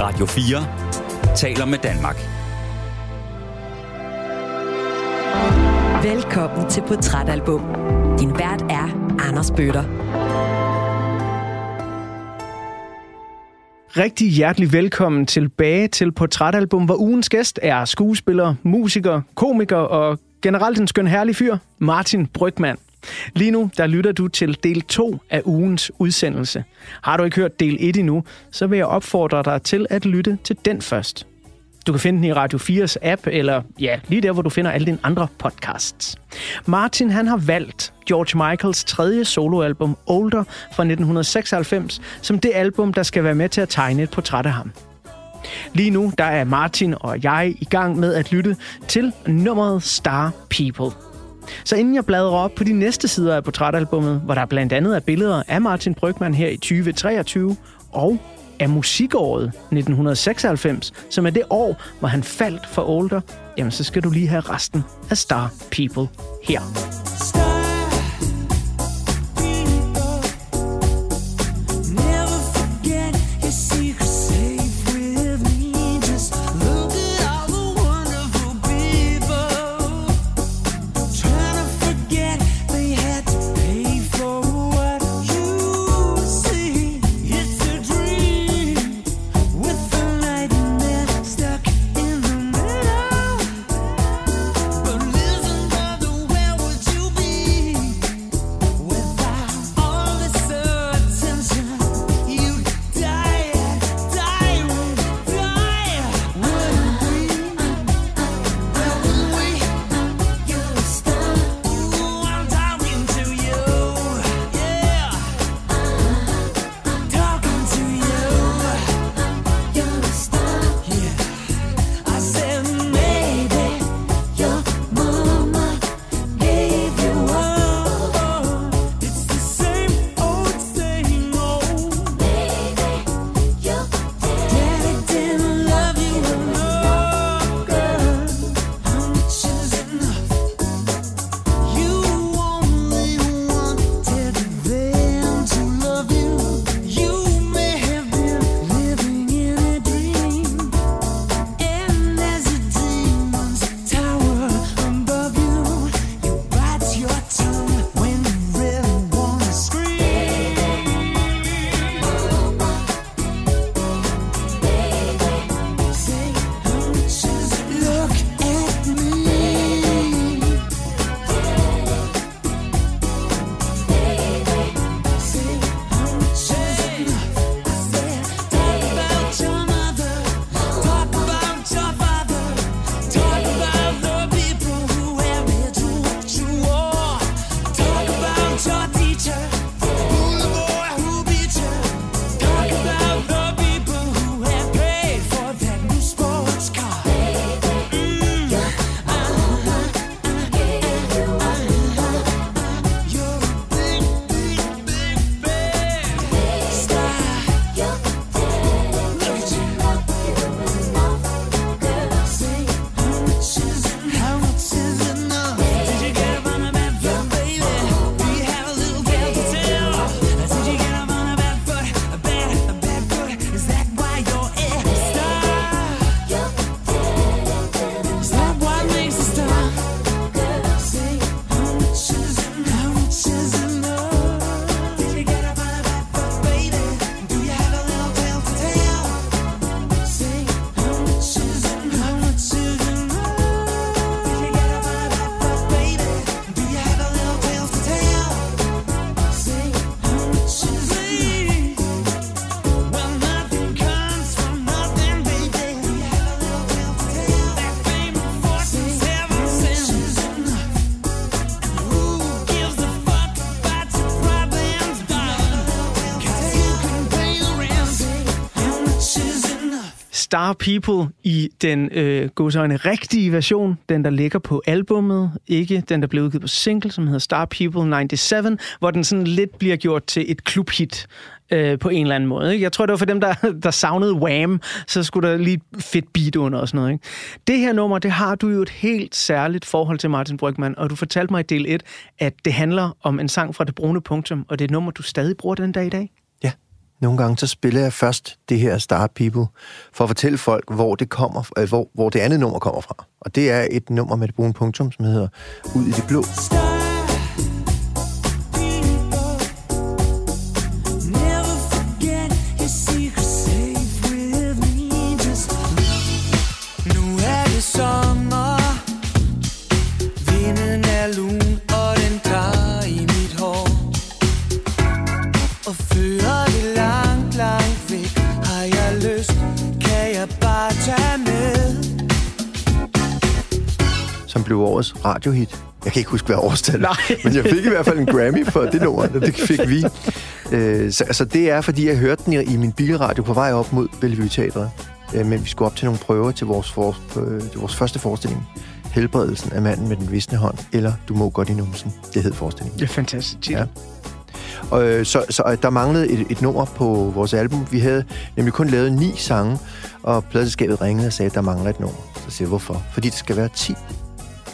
Radio 4 taler med Danmark. Velkommen til Portrætalbum. Din vært er Anders Bøtter. Rigtig hjertelig velkommen tilbage til Portrætalbum, hvor ugens gæst er skuespiller, musiker, komiker og generelt en skøn herlig fyr, Martin Brygman. Lige nu, der lytter du til del 2 af ugens udsendelse. Har du ikke hørt del 1 endnu, så vil jeg opfordre dig til at lytte til den først. Du kan finde den i Radio 4's app, eller ja, lige der, hvor du finder alle dine andre podcasts. Martin, han har valgt George Michaels tredje soloalbum, Older, fra 1996, som det album, der skal være med til at tegne et portræt af ham. Lige nu, der er Martin og jeg i gang med at lytte til nummeret Star People. Så inden jeg bladrer op på de næste sider af portrætalbummet, hvor der blandt andet er billeder af Martin Brygman her i 2023, og af musikåret 1996, som er det år, hvor han faldt for Older, jamen så skal du lige have resten af Star People her. Star People i den øh, godsøjne rigtige version, den der ligger på albummet, ikke den der blev udgivet på single, som hedder Star People 97, hvor den sådan lidt bliver gjort til et klubhit øh, på en eller anden måde. Ikke? Jeg tror, det var for dem, der, der savnede Wham, så skulle der lige fedt beat under og sådan noget. Ikke? Det her nummer, det har du jo et helt særligt forhold til Martin Brygman, og du fortalte mig i del 1, at det handler om en sang fra Det Brune Punktum, og det er et nummer, du stadig bruger den dag i dag. Nogle gange så spiller jeg først det her Star People, for at fortælle folk, hvor det, kommer, øh, hvor, hvor det andet nummer kommer fra. Og det er et nummer med det brune punktum, som hedder Ud i det blå. Star radiohit. Jeg kan ikke huske, hvad årstal Nej. men jeg fik i hvert fald en Grammy for det nummer, og det fik vi. Øh, så, så det er, fordi jeg hørte den i, i min bilradio på vej op mod Bellevue Teatret, øh, men vi skulle op til nogle prøver til vores, for, øh, til vores første forestilling. Helbredelsen af manden med den visne hånd, eller Du må godt i numsen. Det hed forestillingen. Det er fantastisk. Ja. Og, øh, så, så øh, der manglede et, et nummer på vores album. Vi havde nemlig kun lavet ni sange, og pladselskabet ringede og sagde, at der mangler et nummer. Så siger jeg, hvorfor? Fordi det skal være 10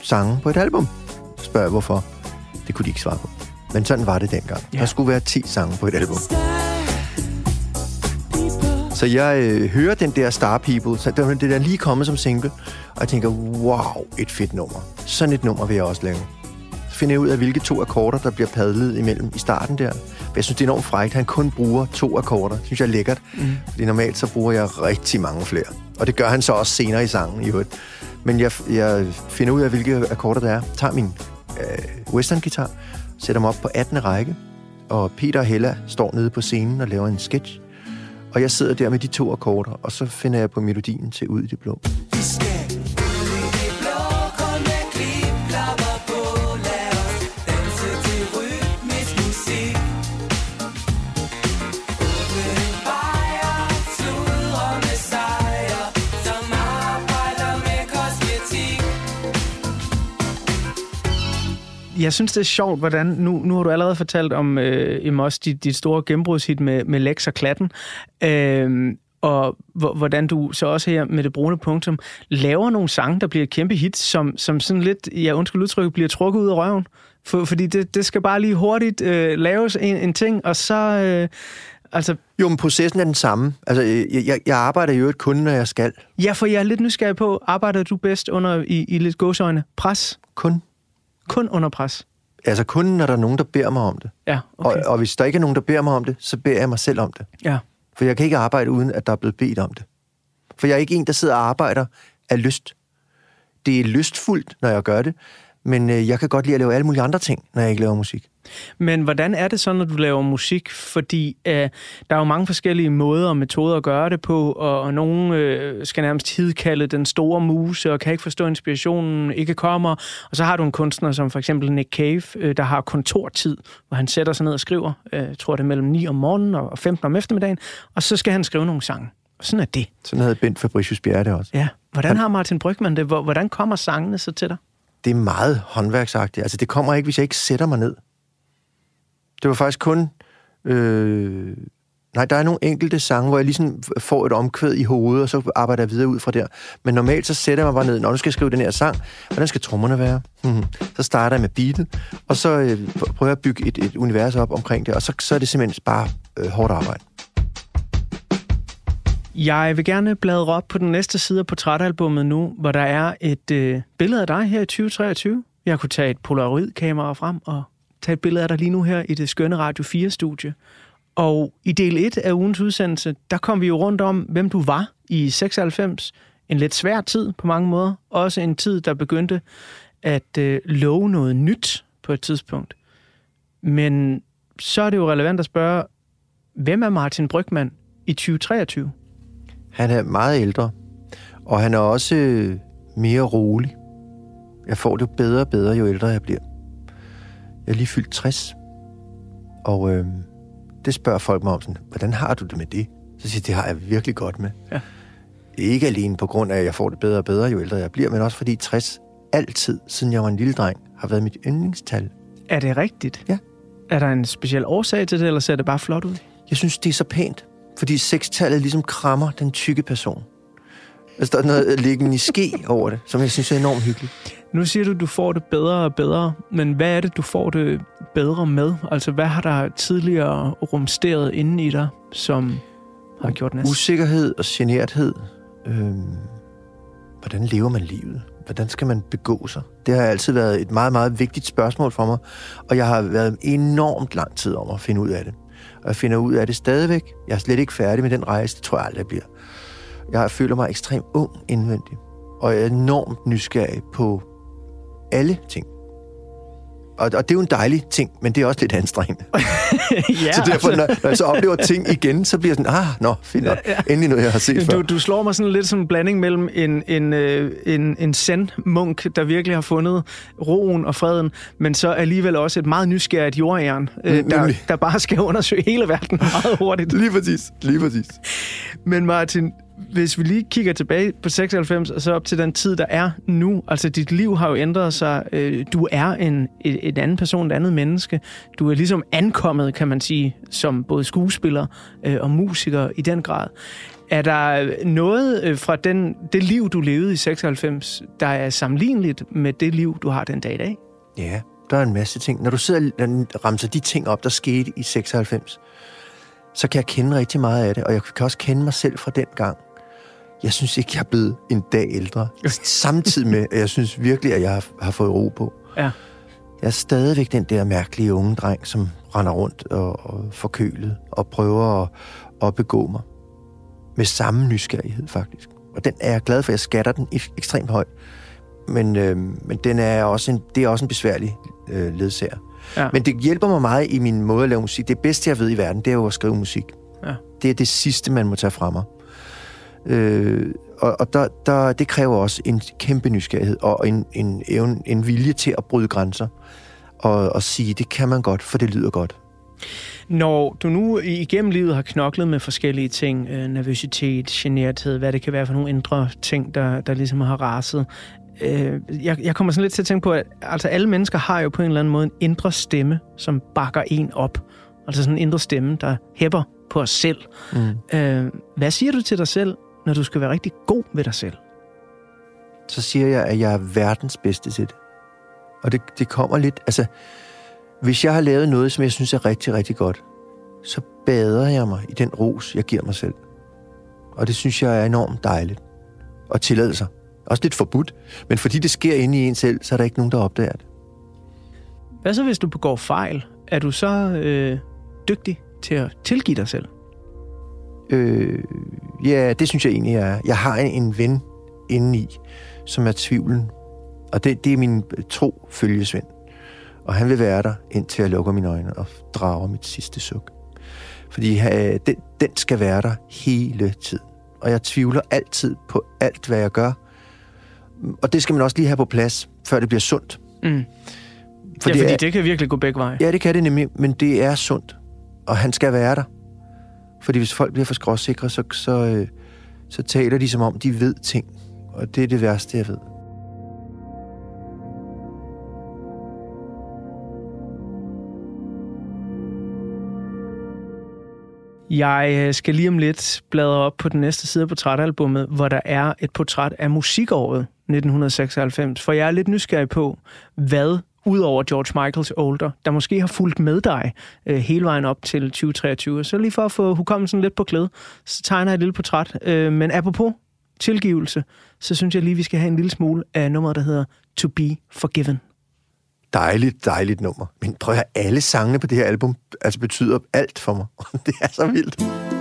sange på et album. Så spørger jeg, hvorfor? Det kunne de ikke svare på. Men sådan var det dengang. Ja. Der skulle være 10 sange på et album. Så jeg øh, hører den der Star People, så det, det er lige kommet som single, og jeg tænker, wow, et fedt nummer. Sådan et nummer vil jeg også lave. Så finder jeg ud af, hvilke to akkorder, der bliver padlet imellem i starten der. For jeg synes, det er enormt frækt, han kun bruger to akkorder. Det synes jeg er lækkert. Mm. Fordi normalt så bruger jeg rigtig mange flere. Og det gør han så også senere i sangen i øvrigt. Men jeg, jeg finder ud af, hvilke akkorder der er. Tager min øh, western-guitar, sætter mig op på 18. række, og Peter og Hella står nede på scenen og laver en sketch. Og jeg sidder der med de to akkorder, og så finder jeg på melodien til Ud i det blå. Vi skal Jeg synes, det er sjovt, hvordan... Nu, nu har du allerede fortalt om øh, Emos, dit, dit store gennembrudshit med, med Lex og Klatten. Øh, og hvor- hvordan du så også her med det brune punktum laver nogle sange, der bliver kæmpe hit, som, som sådan lidt, ja undskyld udtrykket, bliver trukket ud af røven. For, fordi det, det skal bare lige hurtigt øh, laves en, en ting, og så... Øh, altså, Jo, men processen er den samme. Altså, jeg, jeg, jeg arbejder jo ikke kun, når jeg skal. ja, for jeg er lidt nysgerrig på, arbejder du bedst under, i, i lidt gåsøjne, pres? Kun. Kun under pres? Altså kun, når der er nogen, der beder mig om det. Ja, okay. Og, og hvis der ikke er nogen, der beder mig om det, så beder jeg mig selv om det. Ja. For jeg kan ikke arbejde, uden at der er blevet bedt om det. For jeg er ikke en, der sidder og arbejder af lyst. Det er lystfuldt, når jeg gør det, men øh, jeg kan godt lide at lave alle mulige andre ting, når jeg ikke laver musik. Men hvordan er det så, når du laver musik? Fordi øh, der er jo mange forskellige måder og metoder at gøre det på, og, og nogen øh, skal nærmest hidkalde den store muse, og kan ikke forstå, at inspirationen ikke kommer. Og så har du en kunstner som for eksempel Nick Cave, øh, der har kontortid, hvor han sætter sig ned og skriver, øh, tror det er mellem 9 om morgenen og 15 om eftermiddagen, og så skal han skrive nogle sange. Og sådan er det. Sådan havde Bent Fabricius Bjerre det også. Ja. Hvordan har Martin Brygman det? Hvor- Hvordan kommer sangene så til dig? Det er meget håndværksagtigt. Altså, det kommer ikke, hvis jeg ikke sætter mig ned. Det var faktisk kun... Øh, nej, der er nogle enkelte sange, hvor jeg ligesom får et omkvæd i hovedet, og så arbejder jeg videre ud fra der. Men normalt så sætter jeg mig bare ned, når du skal skrive den her sang, hvordan skal trommerne være? Mm-hmm. Så starter jeg med beatet, og så øh, prøver jeg at bygge et, et univers op omkring det, og så, så er det simpelthen bare øh, hårdt arbejde. Jeg vil gerne bladre op på den næste side af portrætalbummet nu, hvor der er et øh, billede af dig her i 2023. Jeg kunne tage et polaroidkamera frem og tage et billede af dig lige nu her i det skønne Radio 4-studie. Og i del 1 af ugens udsendelse, der kom vi jo rundt om, hvem du var i 96. En lidt svær tid på mange måder. Også en tid, der begyndte at øh, love noget nyt på et tidspunkt. Men så er det jo relevant at spørge, hvem er Martin Brygman i 2023? Han er meget ældre, og han er også øh, mere rolig. Jeg får det bedre og bedre, jo ældre jeg bliver. Jeg er lige fyldt 60, og øh, det spørger folk mig om sådan, hvordan har du det med det? Så siger jeg, det har jeg virkelig godt med. Ja. Ikke alene på grund af, at jeg får det bedre og bedre, jo ældre jeg bliver, men også fordi 60 altid, siden jeg var en lille dreng, har været mit yndlingstal. Er det rigtigt? Ja. Er der en speciel årsag til det, eller ser det bare flot ud? Jeg synes, det er så pænt, fordi sekstallet ligesom krammer den tykke person. Altså, der er noget liggende i ske over det, som jeg synes er enormt hyggeligt. Nu siger du, at du får det bedre og bedre, men hvad er det, du får det bedre med? Altså, hvad har der tidligere rumsteret inde i dig, som har gjort næsten? Usikkerhed og generthed. Øhm, hvordan lever man livet? Hvordan skal man begå sig? Det har altid været et meget, meget vigtigt spørgsmål for mig, og jeg har været enormt lang tid om at finde ud af det. Og jeg finder ud af det stadigvæk. Jeg er slet ikke færdig med den rejse, det tror jeg aldrig, jeg bliver. Jeg føler mig ekstremt ung indvendig, og jeg er enormt nysgerrig på alle ting. Og, og det er jo en dejlig ting, men det er også lidt anstrengende. ja, Så derfor, når, når jeg så oplever ting igen, så bliver jeg sådan, ah, nå, fint nok. Endelig noget, jeg har set før. Du, du slår mig sådan lidt som en blanding mellem en, en, øh, en, en zen-munk, der virkelig har fundet roen og freden, men så alligevel også et meget nysgerrigt jordæren, øh, Mm, der, nemlig. der bare skal undersøge hele verden meget hurtigt. Lige præcis, lige præcis. Men Martin, hvis vi lige kigger tilbage på 96 og så op til den tid, der er nu, altså dit liv har jo ændret sig. Øh, du er en, et, et andet person, et andet menneske. Du er ligesom ankommet, kan man sige, som både skuespiller øh, og musiker i den grad. Er der noget øh, fra den, det liv, du levede i 96, der er sammenligneligt med det liv, du har den dag i dag? Ja, der er en masse ting. Når du sidder og ramser de ting op, der skete i 96, så kan jeg kende rigtig meget af det, og jeg kan også kende mig selv fra den gang. Jeg synes ikke, jeg er blevet en dag ældre. Samtidig med, at jeg synes virkelig, at jeg har, har fået ro på. Ja. Jeg er stadigvæk den der mærkelige unge dreng, som render rundt og, og forkølet og prøver at, at begå mig. Med samme nysgerrighed, faktisk. Og den er jeg glad for. Jeg skatter den ek- ekstremt højt. Men, øh, men den er også en, det er også en besværlig øh, ledsager. Ja. Men det hjælper mig meget i min måde at lave musik. Det bedste, jeg ved i verden, det er jo at skrive musik. Ja. Det er det sidste, man må tage fra mig. Øh, og og der, der, det kræver også en kæmpe nysgerrighed og en, en, en, en vilje til at bryde grænser. Og, og sige, det kan man godt, for det lyder godt. Når du nu igennem livet har knoklet med forskellige ting, øh, nervøsitet, generthed, hvad det kan være for nogle indre ting, der, der ligesom har raset. Øh, jeg, jeg kommer sådan lidt til at tænke på, at altså alle mennesker har jo på en eller anden måde en indre stemme, som bakker en op. Altså sådan en indre stemme, der hæpper på os selv. Mm. Øh, hvad siger du til dig selv, når du skal være rigtig god ved dig selv? Så siger jeg, at jeg er verdens bedste til det. Og det, det kommer lidt... Altså, hvis jeg har lavet noget, som jeg synes er rigtig, rigtig godt, så bader jeg mig i den ros, jeg giver mig selv. Og det synes jeg er enormt dejligt. Og tillade sig. Også lidt forbudt. Men fordi det sker inde i en selv, så er der ikke nogen, der opdager det. Hvad så, hvis du begår fejl? Er du så øh, dygtig til at tilgive dig selv? Øh, ja, det synes jeg egentlig, er. Jeg har en, en ven indeni, som er tvivlen. Og det, det er min tro følgesvend. Og han vil være der, indtil jeg lukker mine øjne og drager mit sidste suk. Fordi øh, den, den skal være der hele tiden. Og jeg tvivler altid på alt, hvad jeg gør. Og det skal man også lige have på plads, før det bliver sundt. Mm. For ja, fordi det kan virkelig gå begge veje. Ja, det kan det nemlig, men det er sundt. Og han skal være der. Fordi hvis folk bliver for skråsikre, så, så, øh, så taler de som om, de ved ting. Og det er det værste, jeg ved. Jeg øh, skal lige om lidt bladre op på den næste side af portrætalbummet, hvor der er et portræt af musikåret 1996. For jeg er lidt nysgerrig på, hvad udover George Michaels Older, der måske har fulgt med dig øh, hele vejen op til 2023. Så lige for at få hukommelsen lidt på klæde, så tegner jeg et lille portræt. Øh, men apropos tilgivelse, så synes jeg lige, vi skal have en lille smule af nummeret, der hedder To Be Forgiven. Dejligt, dejligt nummer. Men prøv at høre, alle sangene på det her album altså betyder alt for mig. det er så vildt.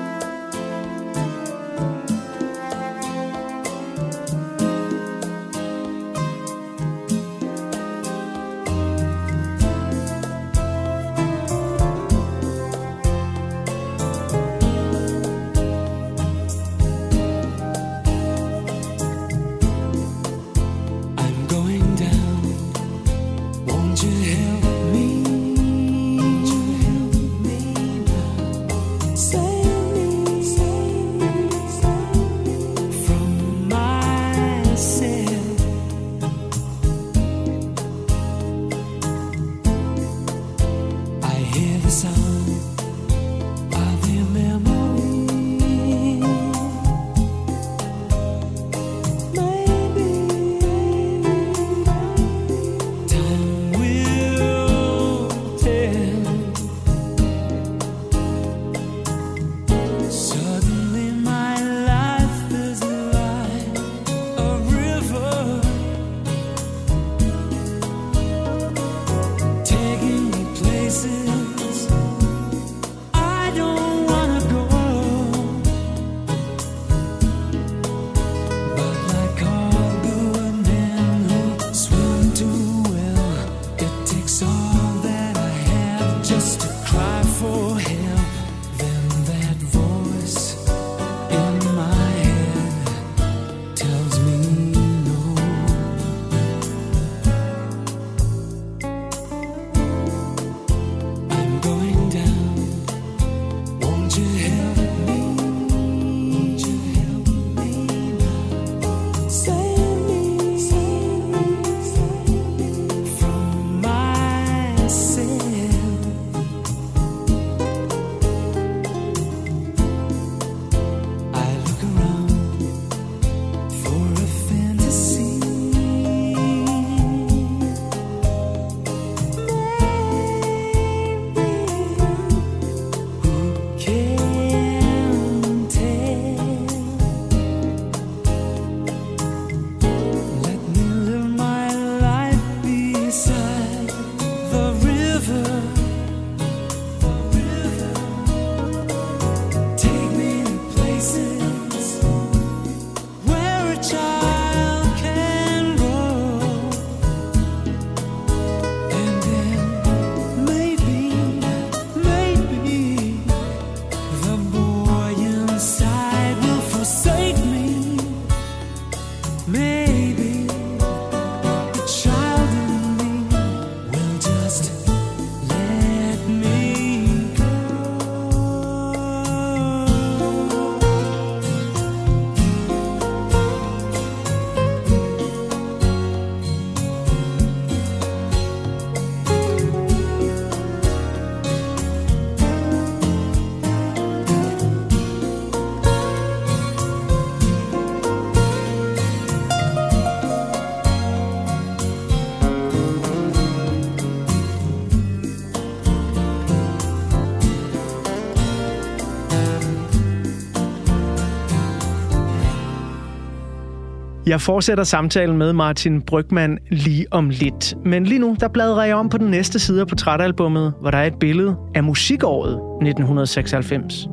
Jeg fortsætter samtalen med Martin Brygman lige om lidt. Men lige nu, der bladrer jeg om på den næste side af portrætalbummet, hvor der er et billede af musikåret 1996.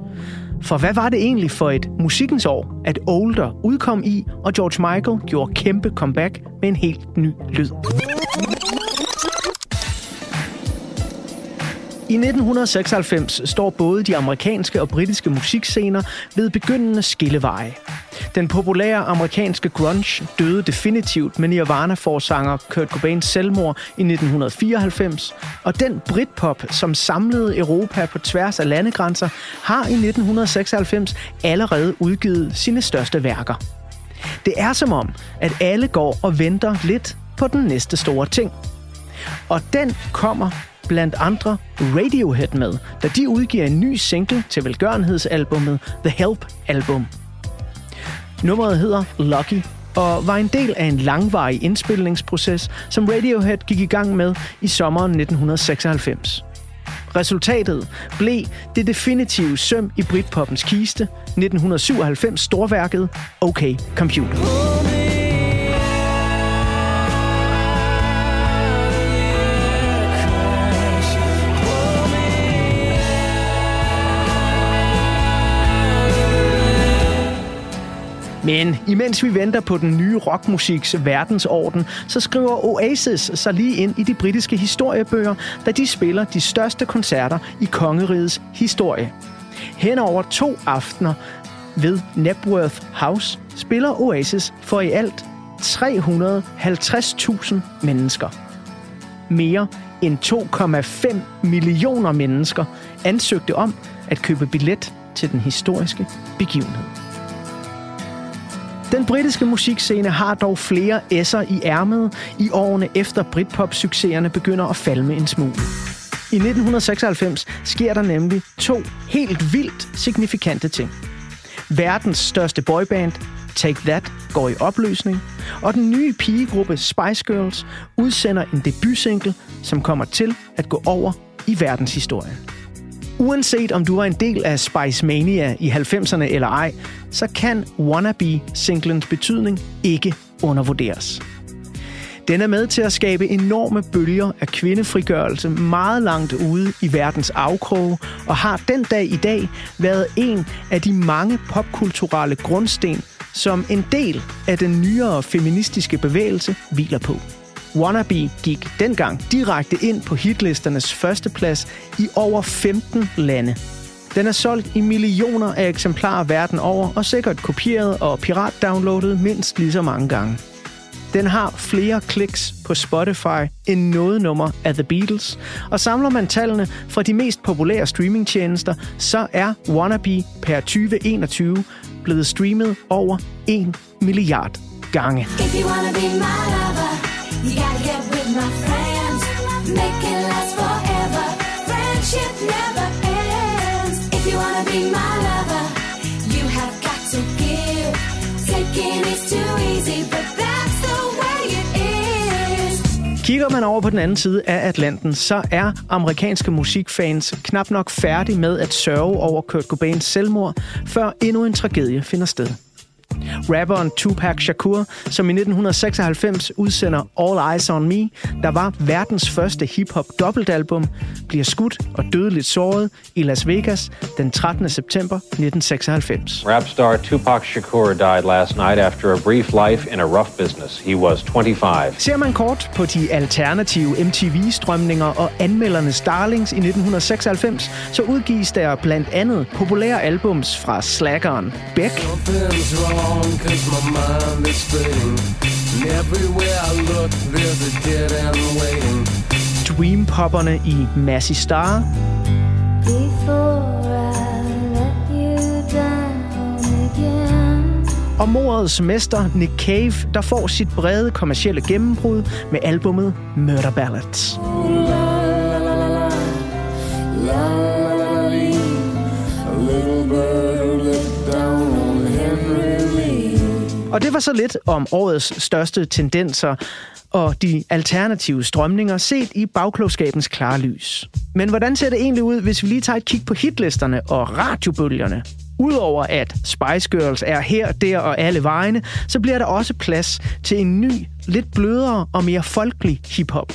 For hvad var det egentlig for et musikkens år, at Older udkom i, og George Michael gjorde kæmpe comeback med en helt ny lyd? I 1996 står både de amerikanske og britiske musikscener ved begyndende skilleveje. Den populære amerikanske grunge døde definitivt med Nirvana-forsanger Kurt Cobains selvmord i 1994, og den Britpop, som samlede Europa på tværs af landegrænser, har i 1996 allerede udgivet sine største værker. Det er som om, at alle går og venter lidt på den næste store ting. Og den kommer blandt andre Radiohead med, da de udgiver en ny single til velgørenhedsalbummet The Help Album. Nummeret hedder Lucky og var en del af en langvarig indspilningsproces, som Radiohead gik i gang med i sommeren 1996. Resultatet blev det definitive søm i Britpoppens kiste, 1997 storværket OK Computer. Men imens vi venter på den nye rockmusiks verdensorden, så skriver Oasis sig lige ind i de britiske historiebøger, da de spiller de største koncerter i kongerigets historie. Hen over to aftener ved Nebworth House spiller Oasis for i alt 350.000 mennesker. Mere end 2,5 millioner mennesker ansøgte om at købe billet til den historiske begivenhed. Den britiske musikscene har dog flere S'er i ærmet i årene efter Britpop-succeserne begynder at falme en smule. I 1996 sker der nemlig to helt vildt signifikante ting. Verdens største boyband, Take That, går i opløsning, og den nye pigegruppe Spice Girls udsender en debutsingle, som kommer til at gå over i verdenshistorien. Uanset om du var en del af Spice Mania i 90'erne eller ej, så kan Wannabe-singlens betydning ikke undervurderes. Den er med til at skabe enorme bølger af kvindefrigørelse meget langt ude i verdens afkroge, og har den dag i dag været en af de mange popkulturelle grundsten, som en del af den nyere feministiske bevægelse hviler på. Wannabe gik dengang direkte ind på hitlisternes førsteplads i over 15 lande. Den er solgt i millioner af eksemplarer verden over, og sikkert kopieret og pirat-downloadet mindst lige så mange gange. Den har flere kliks på Spotify end noget nummer af The Beatles, og samler man tallene fra de mest populære streamingtjenester, så er Wannabe per 2021 blevet streamet over 1 milliard gange. If you wanna be my lover, you gotta get with my friends. Make it last. Be my lover, you have got to give. Taking is too easy, but that's the way it is. Kigger man over på den anden side af Atlanten, så er amerikanske musikfans knap nok færdige med at sørge over Kurt Cobains selvmord, før endnu en tragedie finder sted. Rapperen Tupac Shakur, som i 1996 udsender All Eyes on Me, der var verdens første hip-hop dobbeltalbum, bliver skudt og dødeligt såret i Las Vegas den 13. september 1996. Rap star Tupac Shakur died last night after a brief life in a rough business. He was 25. Ser man kort på de alternative MTV-strømninger og anmeldernes darlings i 1996, så udgives der blandt andet populære albums fra slaggeren Beck, Something's wrong, cause my mind is fading. And everywhere I look, there's a dead end waiting. Dream-popperne i Massey Star, Before I let you down again. og morets mester Nick Cave, der får sit brede kommercielle gennembrud med albummet Murder Ballads. A little bird Og det var så lidt om årets største tendenser og de alternative strømninger set i bagklogskabens klare lys. Men hvordan ser det egentlig ud, hvis vi lige tager et kig på hitlisterne og radiobølgerne? Udover at Spice Girls er her, der og alle vegne, så bliver der også plads til en ny, lidt blødere og mere folkelig hiphop.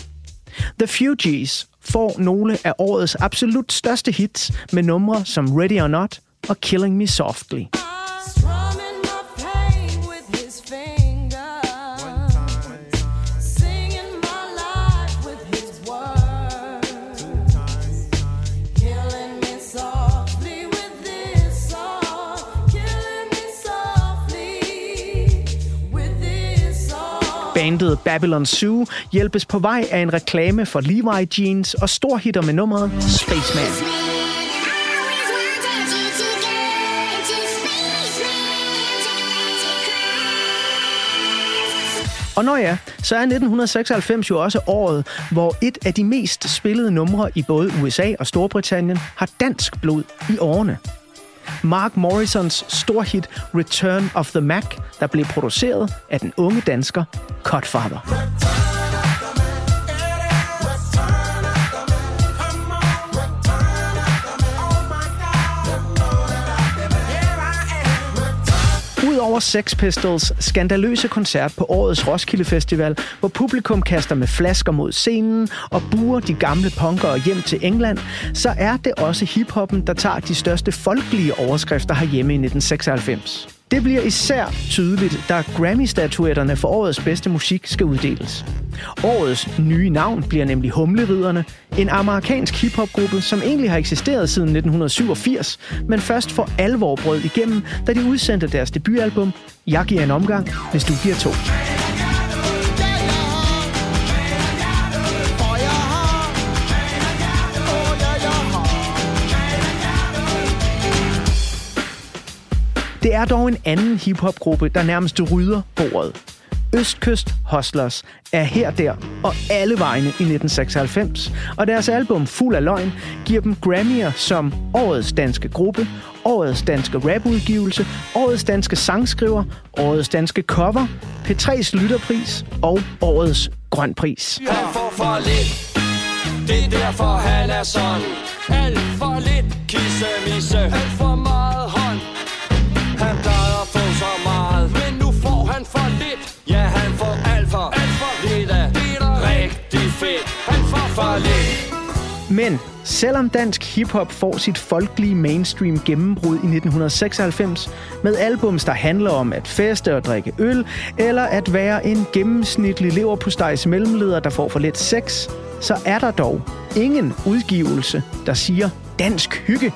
The Fugees får nogle af årets absolut største hits med numre som Ready or Not og Killing Me Softly. Bandet Babylon Zoo hjælpes på vej af en reklame for Levi Jeans og storhitter med nummeret Spaceman. Og når ja, så er 1996 jo også året, hvor et af de mest spillede numre i både USA og Storbritannien har dansk blod i årene. Mark Morrisons storhit Return of the Mac, der blev produceret af den unge dansker Cutfather. Udover Sex Pistols skandaløse koncert på årets Roskilde Festival, hvor publikum kaster med flasker mod scenen og buer de gamle punkere hjem til England, så er det også hiphoppen, der tager de største folkelige overskrifter herhjemme i 1996. Det bliver især tydeligt, da Grammy-statuetterne for årets bedste musik skal uddeles. Årets nye navn bliver nemlig Humleriderne, en amerikansk hiphopgruppe, som egentlig har eksisteret siden 1987, men først for alvor brød igennem, da de udsendte deres debutalbum Jeg giver en omgang, hvis du giver to. Det er dog en anden hiphopgruppe, der nærmest rydder bordet. Østkyst Hustlers er her, der og alle vegne i 1996, og deres album Fuld af løgn giver dem Grammy'er som Årets Danske Gruppe, Årets Danske Rapudgivelse, Årets Danske Sangskriver, Årets Danske Cover, P3's Lytterpris og Årets Grønpris. Han får for lidt. Det er derfor han er sådan. Alt for lidt. Kissemisse Alt for meget. Men selvom dansk hiphop får sit folkelige mainstream gennembrud i 1996 med albums, der handler om at feste og drikke øl, eller at være en gennemsnitlig leverpostejs mellemleder, der får for lidt sex, så er der dog ingen udgivelse, der siger dansk hygge.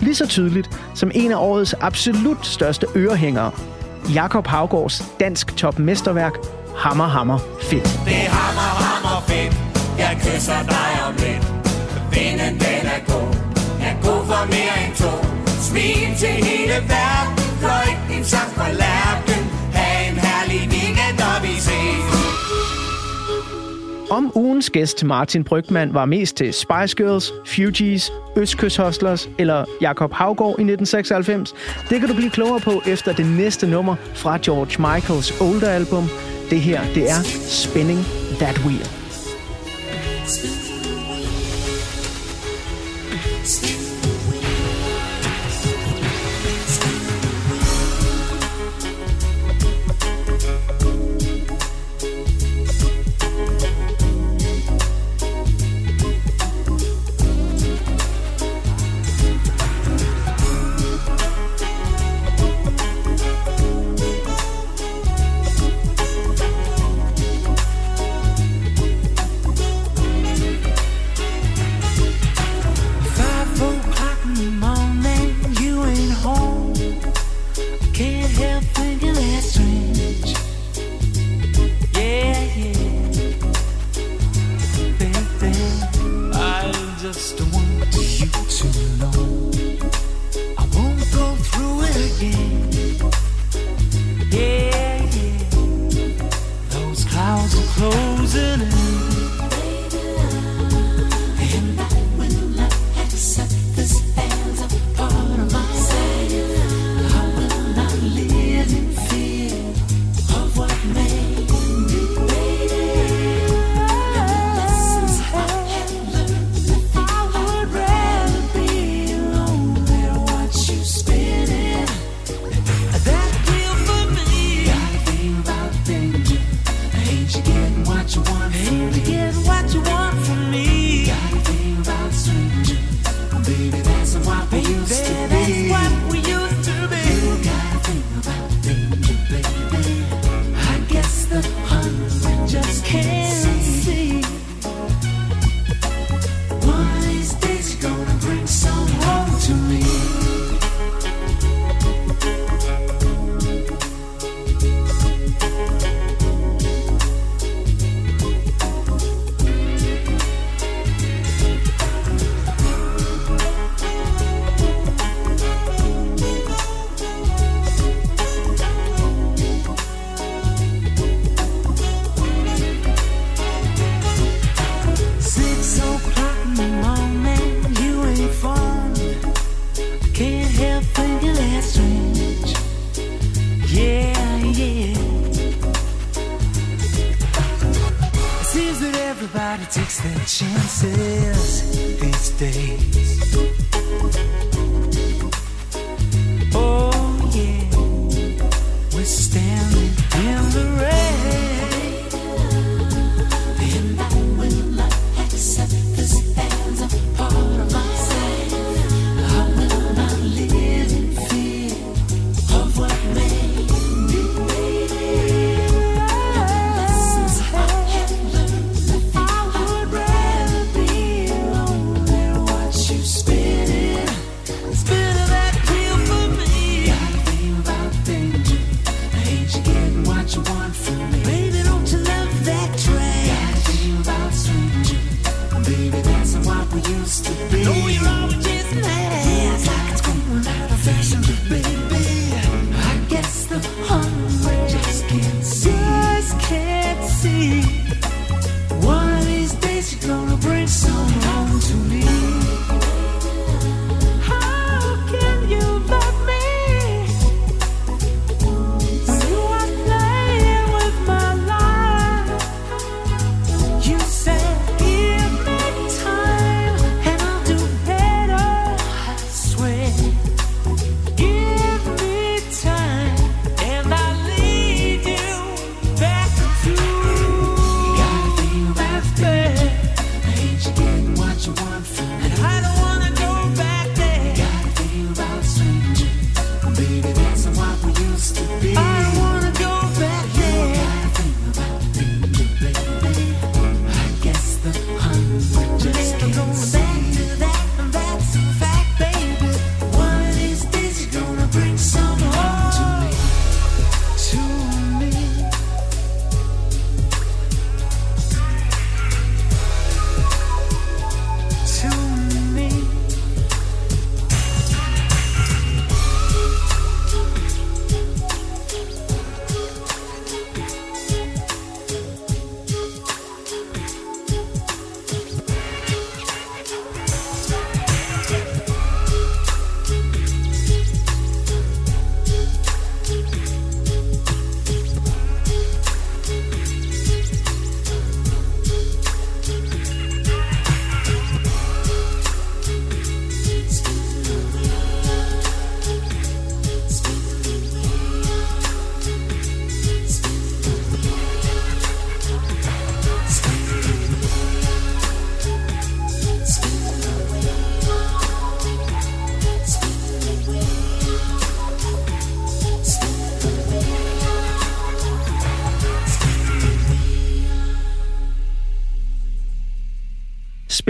Lige så tydeligt som en af årets absolut største ørehængere. Jakob Havgårds dansk topmesterværk Hammer Hammer Fedt. Det er hammer, hammer fedt. Jeg kysser dig om lidt. Vinden den er god. Er god for mere end to. Smil til hele verden. Fløjt din sang fra lærken. Ha' en herlig weekend, og vi ses. Om ugens gæst Martin Brygman var mest til Spice Girls, Fugees, Østkyst Hustlers eller Jakob Havgård i 1996, det kan du blive klogere på efter det næste nummer fra George Michaels older album. Det her, det er Spinning That Wheel. Speak. Speak.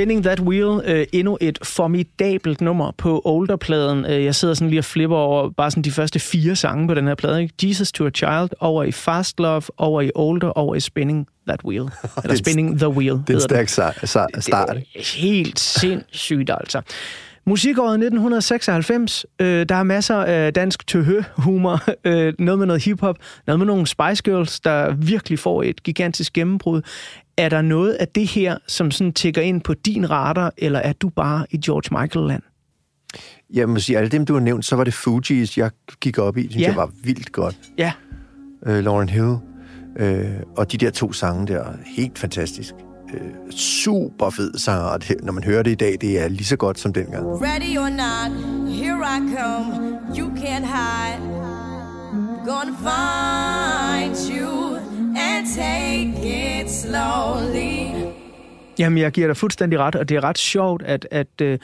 Spinning That Wheel, øh, endnu et formidabelt nummer på Older-pladen. Øh, jeg sidder sådan lige og flipper over bare sådan de første fire sange på den her plade. Ikke? Jesus to a Child, over i Fast Love, over i Older, over i Spinning That Wheel. Eller Spinning the Wheel. Det er en stærk start. Det er helt sindssygt, altså. Musikåret 1996, øh, der er masser af dansk tøhø-humor, øh, noget med noget hiphop, noget med nogle Spice Girls, der virkelig får et gigantisk gennembrud. Er der noget af det her, som sådan tigger ind på din radar, eller er du bare i George Michael-land? Jeg må sige, alle dem, du har nævnt, så var det Fugees, jeg gik op i, synes Ja. jeg var vildt godt. Ja, Øh, Lauren Hill. Øh, og de der to sange der, helt fantastisk. Øh, super fed sanger, og det, når man hører det i dag, det er lige så godt som dengang. Ready or not, here I come. You can't hide. Gonna find you and take it slowly. Jamen, jeg giver dig fuldstændig ret, og det er ret sjovt, at, at, øh,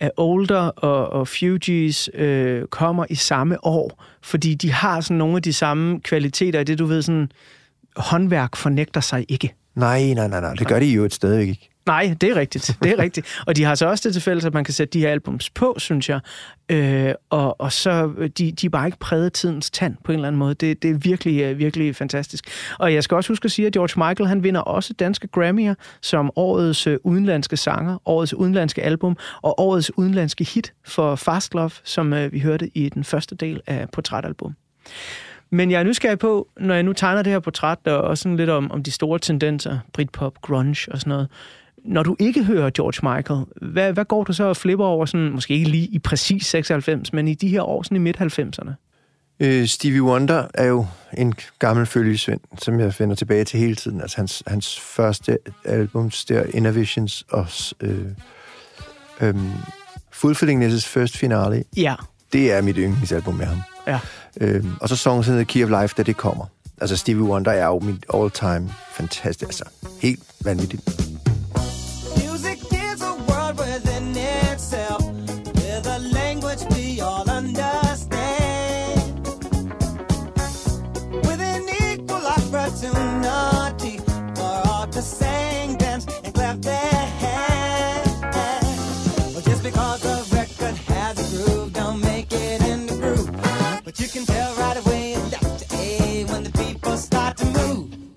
at Older og, og Fugees øh, kommer i samme år, fordi de har sådan nogle af de samme kvaliteter i det, du ved, sådan håndværk fornægter sig ikke. Nej, nej, nej, nej. Det gør de jo et stadigvæk ikke. Nej, det er rigtigt. Det er rigtigt. Og de har så også det til fælles, at man kan sætte de her albums på, synes jeg. Øh, og, og så, øh, de, de er bare ikke præget tidens tand på en eller anden måde. Det, det er virkelig, øh, virkelig fantastisk. Og jeg skal også huske at sige, at George Michael, han vinder også danske Grammy'er som årets øh, udenlandske sanger, årets udenlandske album og årets udenlandske hit for Fast Love, som øh, vi hørte i den første del af portrætalbum. Men jeg er nysgerrig på, når jeg nu tegner det her portræt, og også sådan lidt om, om de store tendenser, Britpop, grunge og sådan noget. Når du ikke hører George Michael, hvad, hvad går du så og flipper over, sådan, måske ikke lige i præcis 96, men i de her år, sådan i midt-90'erne? Øh, Stevie Wonder er jo en gammel følgesvend, som jeg finder tilbage til hele tiden. Altså hans, hans første album, der Innovations og øh, øh, Fulfilling This' First Finale, Ja, det er mit yndlingsalbum med ham ja. Øhm, og så songen hedder Key of Life, da det kommer. Altså Stevie Wonder er jo min all-time fantastisk, altså helt vanvittigt.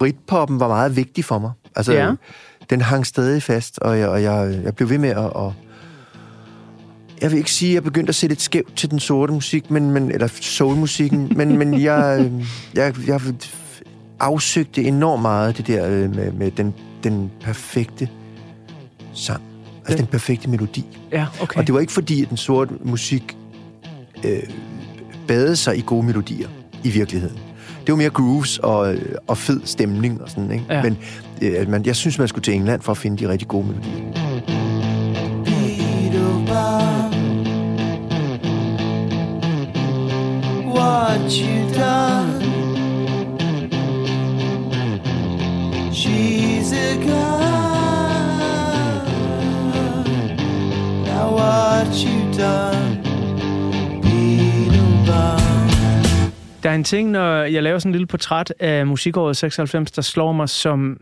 Britpoppen var meget vigtig for mig. Altså, Ja. den hang stadig fast, og jeg, og jeg, jeg blev ved med at... Og jeg vil ikke sige, at jeg begyndte at se lidt skævt til den sorte musik, men, men, eller soulmusikken, men, men jeg, øh, jeg, jeg afsøgte enormt meget det der øh, med, med den, den perfekte sang. Altså Den- den perfekte melodi. Ja, okay. Og det var ikke fordi, at den sorte musik øh, badede sig i gode melodier i virkeligheden. Det var mere grooves og, øh, og fed stemning og sådan, ikke? Ja. Men øh, man, jeg synes, man skulle til England for at finde de rigtig gode melodier. What you done? She's a gun. Now what you done? Der er en ting, når jeg laver sådan en lille portræt af musikåret 96, der slår mig som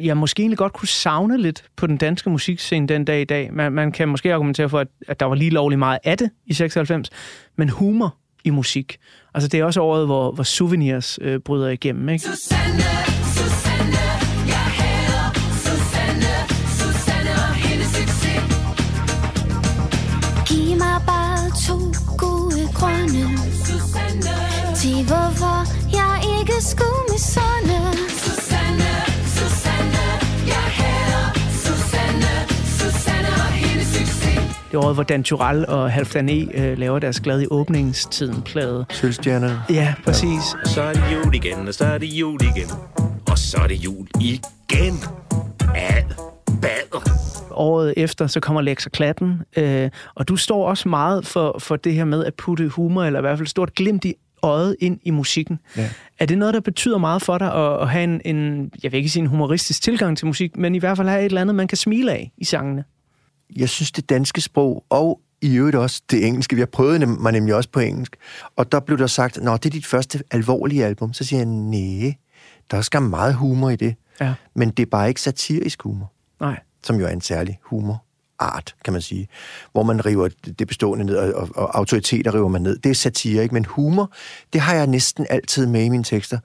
jeg måske egentlig godt kunne savne lidt på den danske musikscene den dag i dag. Man, man kan måske argumentere for, at, at der var lige lovlig meget af det i 96, men humor i musik. Altså det er også året, hvor, hvor Souvenirs øh, bryder igennem, ikke? Susanne, Susanne, jeg hader Susanne, Susanne og hendes succes. Giv mig bare to gode grunde til hvorfor jeg ikke skulle misunde Susanne, Susanne, jeg hader Susanne, Susanne og hendes succes. Det er året, hvor Dan Turell og Halfdan E. Øh, laver deres glad i åbningstiden plade. Sølvstjernerne. Ja, præcis. Så er det jul igen, og så er det jul igen. Og så er det jul igen. Al bader. året efter, så kommer Lex og Klatten, øh, og du står også meget for, for det her med at putte humor, eller i hvert fald stort glimt i øjet ind i musikken. Ja. Er det noget, der betyder meget for dig at, at have en, en, jeg vil ikke sige en humoristisk tilgang til musik, men i hvert fald have et eller andet, man kan smile af i sangene? Jeg synes, det danske sprog, og i øvrigt også det engelske, vi har prøvet nem- mig nemlig også på engelsk, og der blev der sagt, nå, det er dit første alvorlige album. Så siger jeg, nej, der er skam meget humor i det. Ja. Men det er bare ikke satirisk humor. Nej. som jo er en særlig humorart, kan man sige, hvor man river det bestående ned, og, og, og autoriteter river man ned. Det er satire, ikke? Men humor, det har jeg næsten altid med i mine tekster.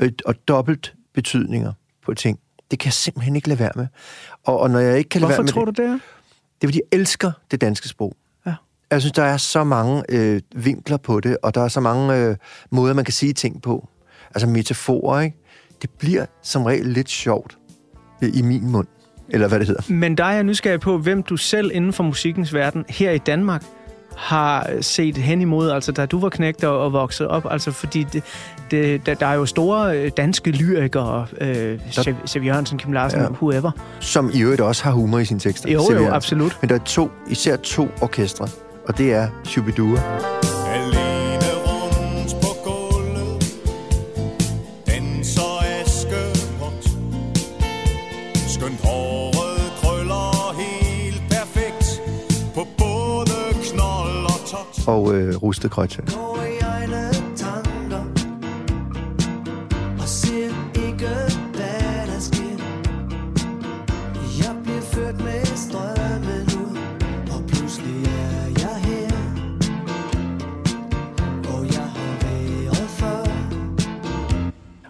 Og, og dobbelt betydninger på ting. Det kan jeg simpelthen ikke lade være med. Og, og når jeg ikke kan lade Hvorfor være med tror det, du det er? det er, fordi jeg elsker det danske sprog. Ja. Jeg synes, der er så mange øh, vinkler på det, og der er så mange øh, måder, man kan sige ting på. Altså metaforer, ikke? Det bliver som regel lidt sjovt øh, i min mund. Eller hvad det hedder. Men der er jeg nysgerrig på, hvem du selv inden for musikkens verden her i Danmark har set hen imod, altså da du var knægt og, og vokset op, altså fordi det, det, der, der er jo store øh, danske lyrikere, øh, Sev Jørgensen, Kim Larsen, Ja. whoever. som i øvrigt også har humor i sine tekster. Jo, jo, absolut. Men der er to, især to orkestre, og det er Shubidua. Jeg har været før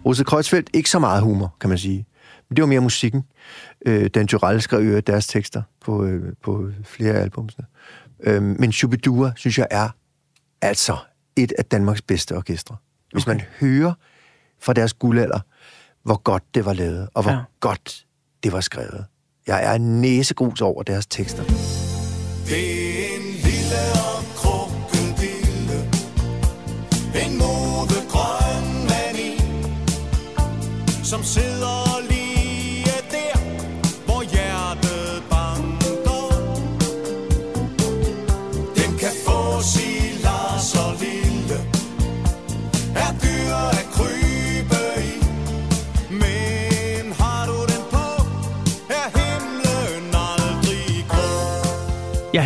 Rusted Krøjtfeldt, ikke så meget humor, kan man sige. Men det var mere musikken. Øh, Dan Tyrell skrev jo deres tekster på, øh, på flere af albumsene. Øh, men Shubidua, synes jeg, er altså et af Danmarks bedste orkestre. Hvis Okay. man hører fra deres guldalder, hvor godt det var lavet, og hvor Ja. godt det var skrevet. Jeg er næsegrus over deres tekster. Det er en lille og krokodille En modegrøn mani Som sidder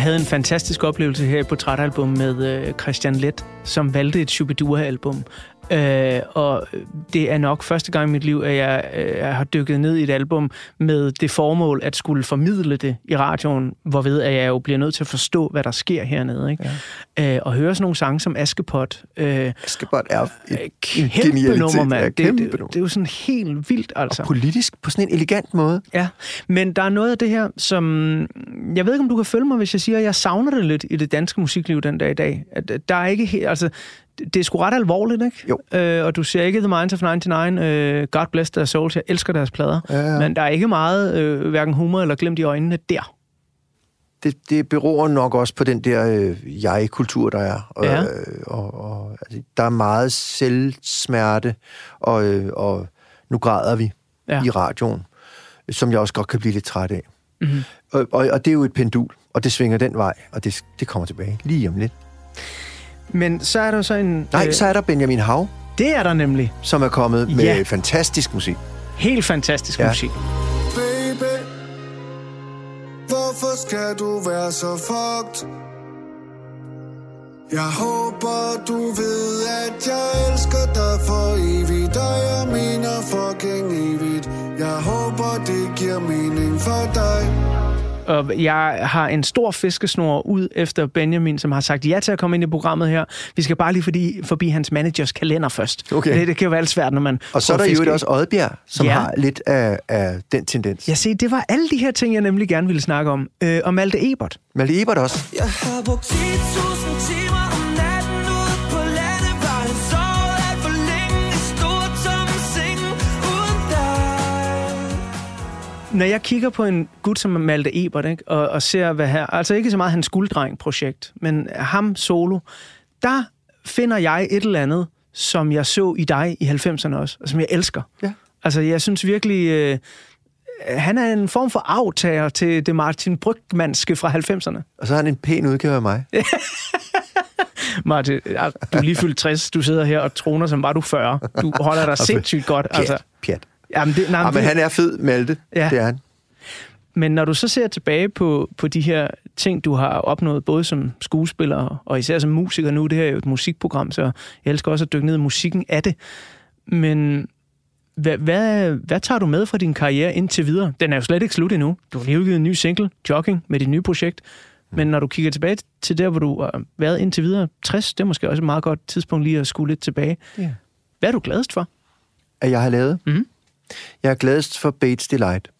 havde en fantastisk oplevelse her i Portrætalbum med øh, Christian Let, som valgte et Shubidua-album. Øh, og det er nok første gang i mit liv, at jeg, øh, jeg har dykket ned i et album med det formål at skulle formidle det i radioen, hvorved at jeg jo bliver nødt til at forstå, hvad der sker hernede. Ikke? Ja. Øh, og høre sådan nogle sange som Askepot. Øh, Askepot er et, kæmpe nummer, mand. Det, kæmpe det, nummer. det er jo sådan helt vildt, altså. Og politisk på sådan en elegant måde. Ja, men der er noget af det her, som... Jeg ved ikke, om du kan følge mig, hvis jeg siger, at jeg savner det lidt i det danske musikliv den dag i dag. At der er ikke helt... Altså, det er sgu ret alvorligt, ikke? Jo. Øh, og du ser ikke The Minds of 99, øh, God Bless Their Souls, jeg elsker deres plader. Ja, ja. Men der er ikke meget øh, hverken humor eller glimt i øjnene der. det, det beror nok også på den der øh, jeg-kultur, der er. Og, Ja. øh, og, og, altså, der er meget selvsmerte, og, øh, og nu græder vi Ja. i radioen, som jeg også godt kan blive lidt træt af. Mhm. Og, og, og det er jo et pendul, og det svinger den vej, og det, det kommer tilbage lige om lidt. Men så er der så en... Nej, så er der Benjamin Hav, Det er der nemlig. som er kommet med Ja. fantastisk musik. Helt fantastisk Ja. musik. Baby, hvorfor skal du være så fucked? Jeg håber, du ved, at jeg elsker dig for evigt, og jeg mener fucking evigt. Jeg håber, det giver mening for dig. Og jeg har en stor fiskesnor ud efter Benjamin, som har sagt ja til at komme ind i programmet her. Vi skal bare lige forbi, forbi hans managers kalender først. Okay. Det, det kan jo være alt svært, når man Og så er der jo også Oddbjerg, som Ja. ja. har lidt af, af den tendens. Ja, se, det var alle de her ting, jeg nemlig gerne ville snakke om. Øh, og Malte Ebert. Malte Ebert også. Jeg har brugt 10.000 timer Når jeg kigger på en gut som Malte Ebert, ikke, og, og ser, hvad her... Altså ikke så meget hans gulddreng-projekt, men ham solo, der finder jeg et eller andet, som jeg så i dig i 90'erne også, og som jeg elsker. Ja. Altså, jeg synes virkelig... Øh, han er en form for aftager til det Martin Brygmanske fra 90'erne. Og så har han en pæn udgave af mig. Martin, du er lige fyldt 60, du sidder her og troner, som var du 40. Du holder dig sindssygt godt. Pjat, Altså, pjat. Jamen det, nej, Ja, men det- han er fed, Malte. Ja. Det er han. Men når du så ser tilbage på, på de her ting, du har opnået, både som skuespiller og især som musiker nu, det her er jo et musikprogram, så jeg elsker også at dykke ned i musikken af det. Men hvad, hvad, hvad tager du med fra din karriere indtil videre? Den er jo slet ikke slut endnu. Du har lige udgivet en ny single, Jogging, med dit nye projekt. Men når du kigger tilbage til der, hvor du har været indtil videre, 60, det er måske også et meget godt tidspunkt lige at skue lidt tilbage. Ja. Hvad er du gladest for? At jeg har lavet. Mhm. Jeg er gladest for Bates Delight.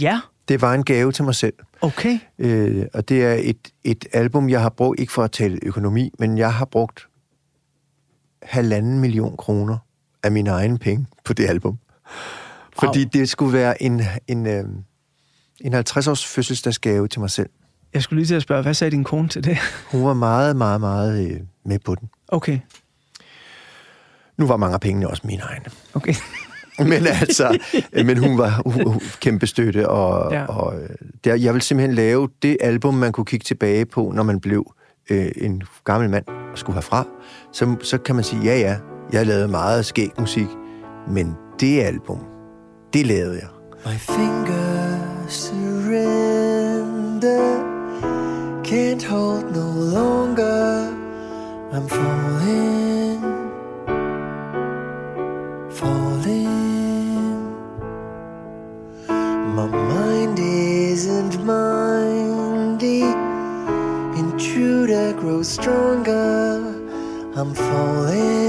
Ja, Det var en gave til mig selv. okay. Øh, og det er et, et album, jeg har brugt, ikke for at tale økonomi, men jeg har brugt halvanden million kroner af mine egne penge på det album. Fordi det skulle være en, en, øh, en 50-års fødselsdagsgave til mig selv. Jeg skulle lige til at spørge, hvad sagde din kone til det? Hun var meget, meget, meget øh, med på den. Okay, Nu var mange af pengene også mine egne. okay. Men altså, men hun var hun, hun, kæmpe støtte, og, Ja. og øh, der, jeg vil simpelthen lave det album, man kunne kigge tilbage på, når man blev øh, en gammel mand og skulle herfra. Så, så kan man sige, ja ja, jeg lavede meget skæg musik, men det album, det lavede jeg. My fingers surrender, can't hold no longer. I'm falling. Mind isn't mindy, intruder grows stronger. I'm falling,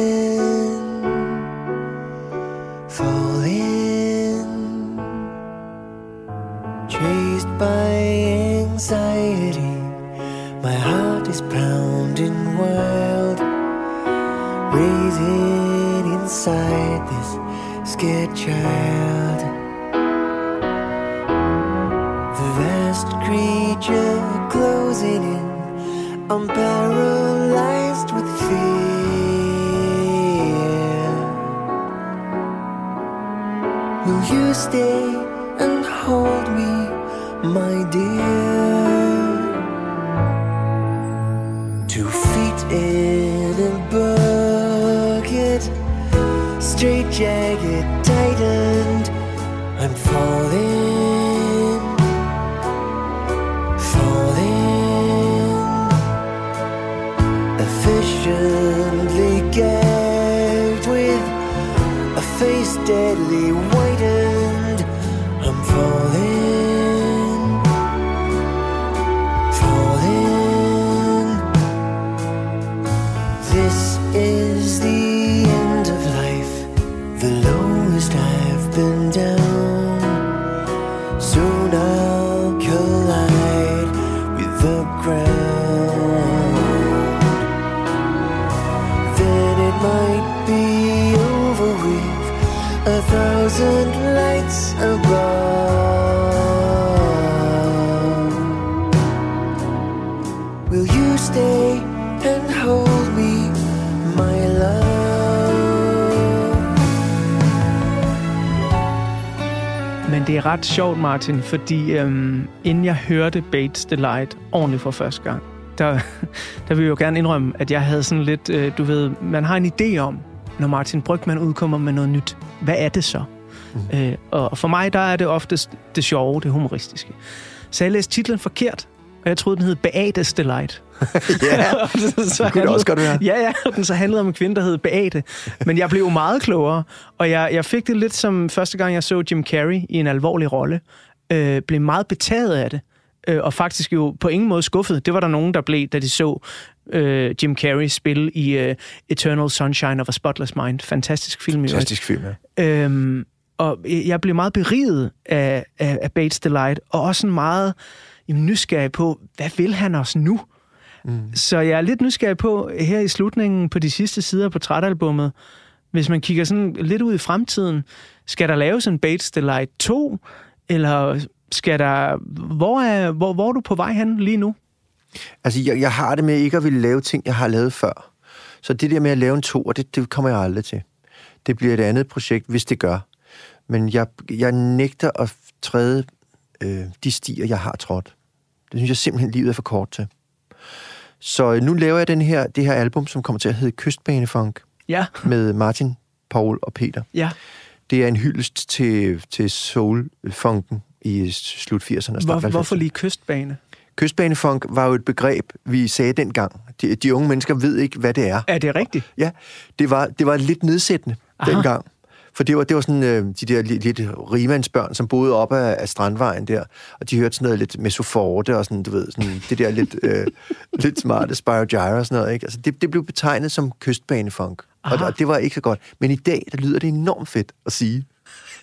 Men det er ret sjovt, Martin, fordi øhm, inden jeg hørte Bates Delight ordentligt for første gang, der, der vil jeg jo gerne indrømme, at jeg havde sådan lidt, øh, du ved, man har en idé om, når Martin Brygman udkommer med noget nyt. Hvad er det så? Mm. Øh, og for mig, der er det oftest det sjove, det humoristiske. Så jeg læste titlen forkert, og jeg troede, den hed Beates Delight. Ja, så det kunne det også godt være. Ja, ja, den så handlede om en kvinde, der hed Beate. Men jeg blev meget klogere, og jeg, jeg fik det lidt som første gang, jeg så Jim Carrey i en alvorlig rolle. Øh, blev meget betaget af det, øh, og faktisk jo på ingen måde skuffet. Det var der nogen, der blev, da de så øh, Jim Carrey spille i øh, Eternal Sunshine of a Spotless Mind. Fantastisk film. Fantastisk film, ja. Øhm, og jeg blev meget beriget af, af, af Bates Delight, og også sådan meget jamen, nysgerrig på, hvad vil han også nu? Mm. Så jeg er lidt nysgerrig på, her i slutningen på de sidste sider på trætalbummet, hvis man kigger sådan lidt ud i fremtiden, skal der laves en Bates Delight 2, eller skal der... Hvor er, hvor, hvor er du på vej hen lige nu? Altså, jeg, jeg har det med ikke at ville lave ting, jeg har lavet før. Så det der med at lave en to, det, det kommer jeg aldrig til. Det bliver et andet projekt, hvis det gør. Men jeg, jeg nægter at træde øh, de stier, jeg har trådt. Det synes jeg simpelthen, livet er for kort til. Så nu laver jeg den her, det her album, som kommer til at hedde Kystbanefunk, Ja, med Martin, Paul og Peter. ja. Det er en hyldest til, til soul-funken i slut 80'erne og start Hvor, 90'erne. hvorfor lige kystbane? Kystbanefunk var jo et begreb, vi sagde dengang. De, de unge mennesker ved ikke, hvad det er. Er det rigtigt? Ja, det var, det var lidt nedsættende. Aha. dengang. For det var, det var sådan øh, de der li- lidt rimandsbørn, som boede op af, af Strandvejen der, og de hørte sådan noget lidt mesoforte og sådan, du ved, sådan det der lidt, øh, lidt smarte Spyro og sådan noget, ikke? Altså, det, det blev betegnet som kystbanefunk, og, og det var ikke så godt. Men i dag, der lyder det enormt fedt at sige.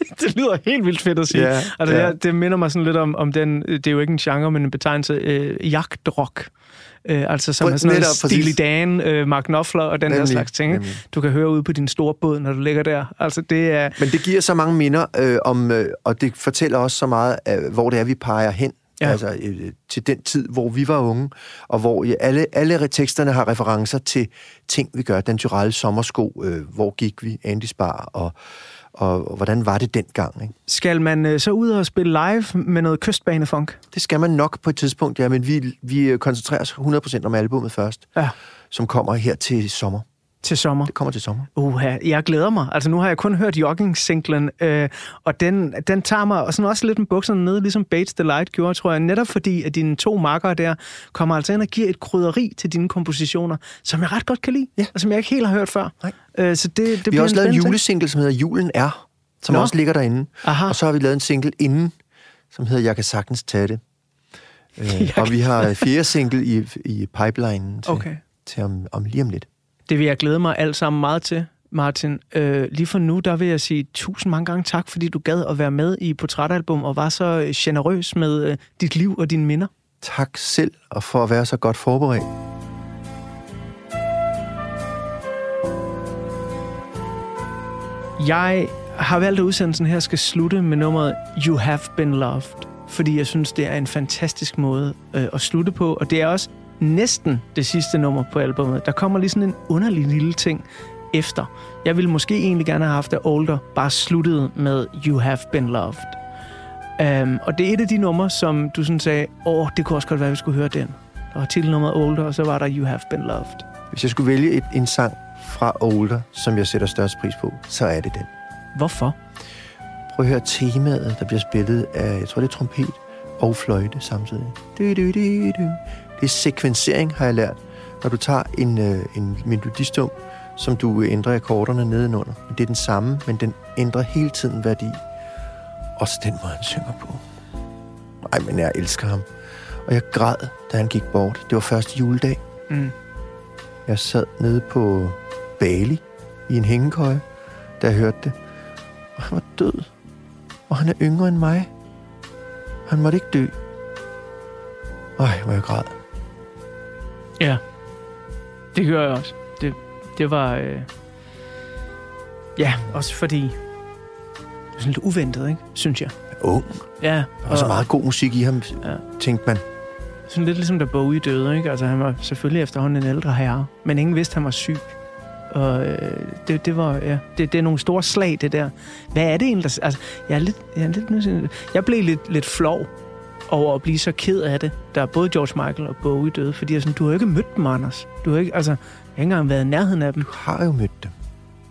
det lyder helt vildt fedt at sige. Ja, altså, ja. jeg, det minder mig sådan lidt om, om den, det er jo ikke en genre, men en betegnelse, øh, jagtrock. Øh, altså som Præ- er sådan noget netop, præcis. Steely Dan, øh, Mark Knopfler og den der Nemlig, slags ting. nemlig. Du kan høre ude på din store båd, når du ligger der. Altså det er... Men det giver så mange minder øh, om, øh, og det fortæller også så meget, øh, hvor det er, vi peger hen. Ja. Altså øh, til den tid, hvor vi var unge, og hvor ja, alle, alle teksterne har referencer til ting, vi gør. Den Tyrell sommersko, øh, hvor gik vi, Andys Bar, og, og, hvordan var det dengang? Ikke? Skal man øh, så ud og spille live med noget kystbanefunk? Det skal man nok på et tidspunkt, ja, men vi, vi koncentrerer os 100% om albumet først, Ja. som kommer her til sommer. Til sommer? Det kommer til sommer. Uha, jeg glæder mig. Altså, nu har jeg kun hørt jogging-singlen, øh, og den, den tager mig og sådan også lidt med bukserne ned, ligesom Bates Delight gjorde, tror jeg. Netop fordi, at dine to makkere der kommer altså ind og giver et krydderi til dine kompositioner, som jeg ret godt kan lide, Ja. og som jeg ikke helt har hørt før. Nej. Øh, så det, det Vi bliver har også lavet en julesingle, som hedder Julen er, som Nå. også ligger derinde. Aha. Og så har vi lavet en single inden, som hedder Jeg kan sagtens tage det. Øh, og vi har fjerde single i, i pipelinen til, Okay. til om, om lige om lidt. Det vil jeg glæde mig alt sammen meget til, Martin. Øh, lige for nu, der vil jeg sige tusind mange gange tak, fordi du gad at være med i Portrætalbum og var så generøs med øh, dit liv og dine minder. Tak selv, og for at være så godt forberedt. Jeg har valgt, at udsendelsen her skal slutte med nummeret You Have Been Loved, fordi jeg synes, det er en fantastisk måde øh, at slutte på, og det er også næsten det sidste nummer på albumet. Der kommer lige sådan en underlig lille ting efter. Jeg ville måske egentlig gerne have haft, at Older bare sluttede med You Have Been Loved. Um, og det er et af de numre, som du sådan sagde, åh, det kunne også godt være, at vi skulle høre den. Der var titelnummeret Older, og så var der You Have Been Loved. Hvis jeg skulle vælge et, en sang fra Older, som jeg sætter størst pris på, så er det den. Hvorfor? Prøv at høre temaet, der bliver spillet af, jeg tror det er trompet og fløjte samtidig. Du, du, du, du. Det er sekvensering, har jeg lært. Når du tager en, øh, en melodistum, som du ændrer akkorderne nedenunder. Det er den samme, men den ændrer hele tiden værdi. Også den måde, han synger på. Ej, men jeg elsker ham. Og jeg græd, da han gik bort. Det var første juledag. Mm. Jeg sad nede på Bali i en hængekøje, da jeg hørte det. Og han var død. Og han er yngre end mig. Han måtte ikke dø. Ej, hvor jeg græd. Ja, det gør jeg også. Det, det var... Øh... Ja, også fordi... Det var sådan lidt uventet, ikke? Synes jeg. Ung. Ja. Der var så meget god musik i ham, Ja. tænkte man. Sådan lidt ligesom da Bowie døde, ikke? Altså, han var selvfølgelig efterhånden en ældre herre, men ingen vidste, han var syg. Og øh, det, det var, ja, det, det er nogle store slag, det der. Hvad er det egentlig, altså, jeg er lidt, jeg er lidt jeg blev lidt, lidt flov over at blive så ked af det, da både George Michael og Bowie døde, fordi jeg sådan, du har jo ikke mødt dem, Anders. Du har ikke, altså, jeg har ikke engang været i nærheden af dem. Du har jo mødt dem.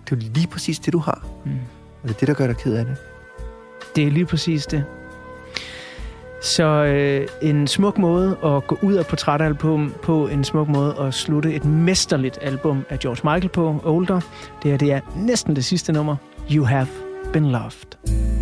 Det er jo lige præcis det, du har. Mm. Og det er det, der gør dig ked af det. Det er lige præcis det. Så øh, en smuk måde at gå ud af portrætalbum på, en smuk måde at slutte et mesterligt album af George Michael på, Older. Det er, det er næsten det sidste nummer, You Have Been Loved.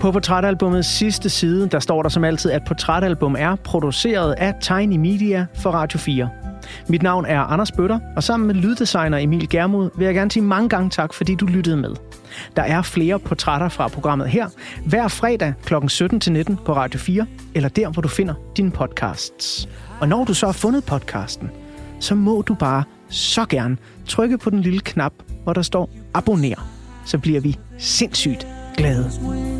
På portrætalbummets portrætalbumets sidste side, der står der som altid, at portrætalbum er produceret af Tiny Media for Radio 4. Mit navn er Anders Bøtter, og sammen med lyddesigner Emil Germod vil jeg gerne sige mange gange tak, fordi du lyttede med. Der er flere portrætter fra programmet her, hver fredag kl. 17-19 på Radio 4, eller der, hvor du finder dine podcasts. Og når du så har fundet podcasten, så må du bare så gerne trykke på den lille knap, hvor der står abonner. Så bliver vi sindssygt glade.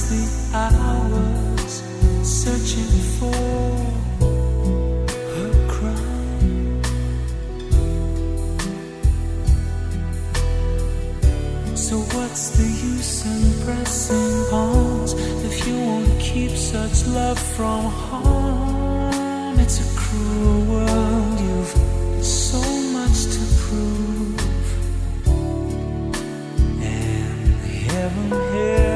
the hours searching for her crime. So what's the use in pressing pawns if you won't keep such love from harm? It's a cruel world. You've so much to prove, and heaven here.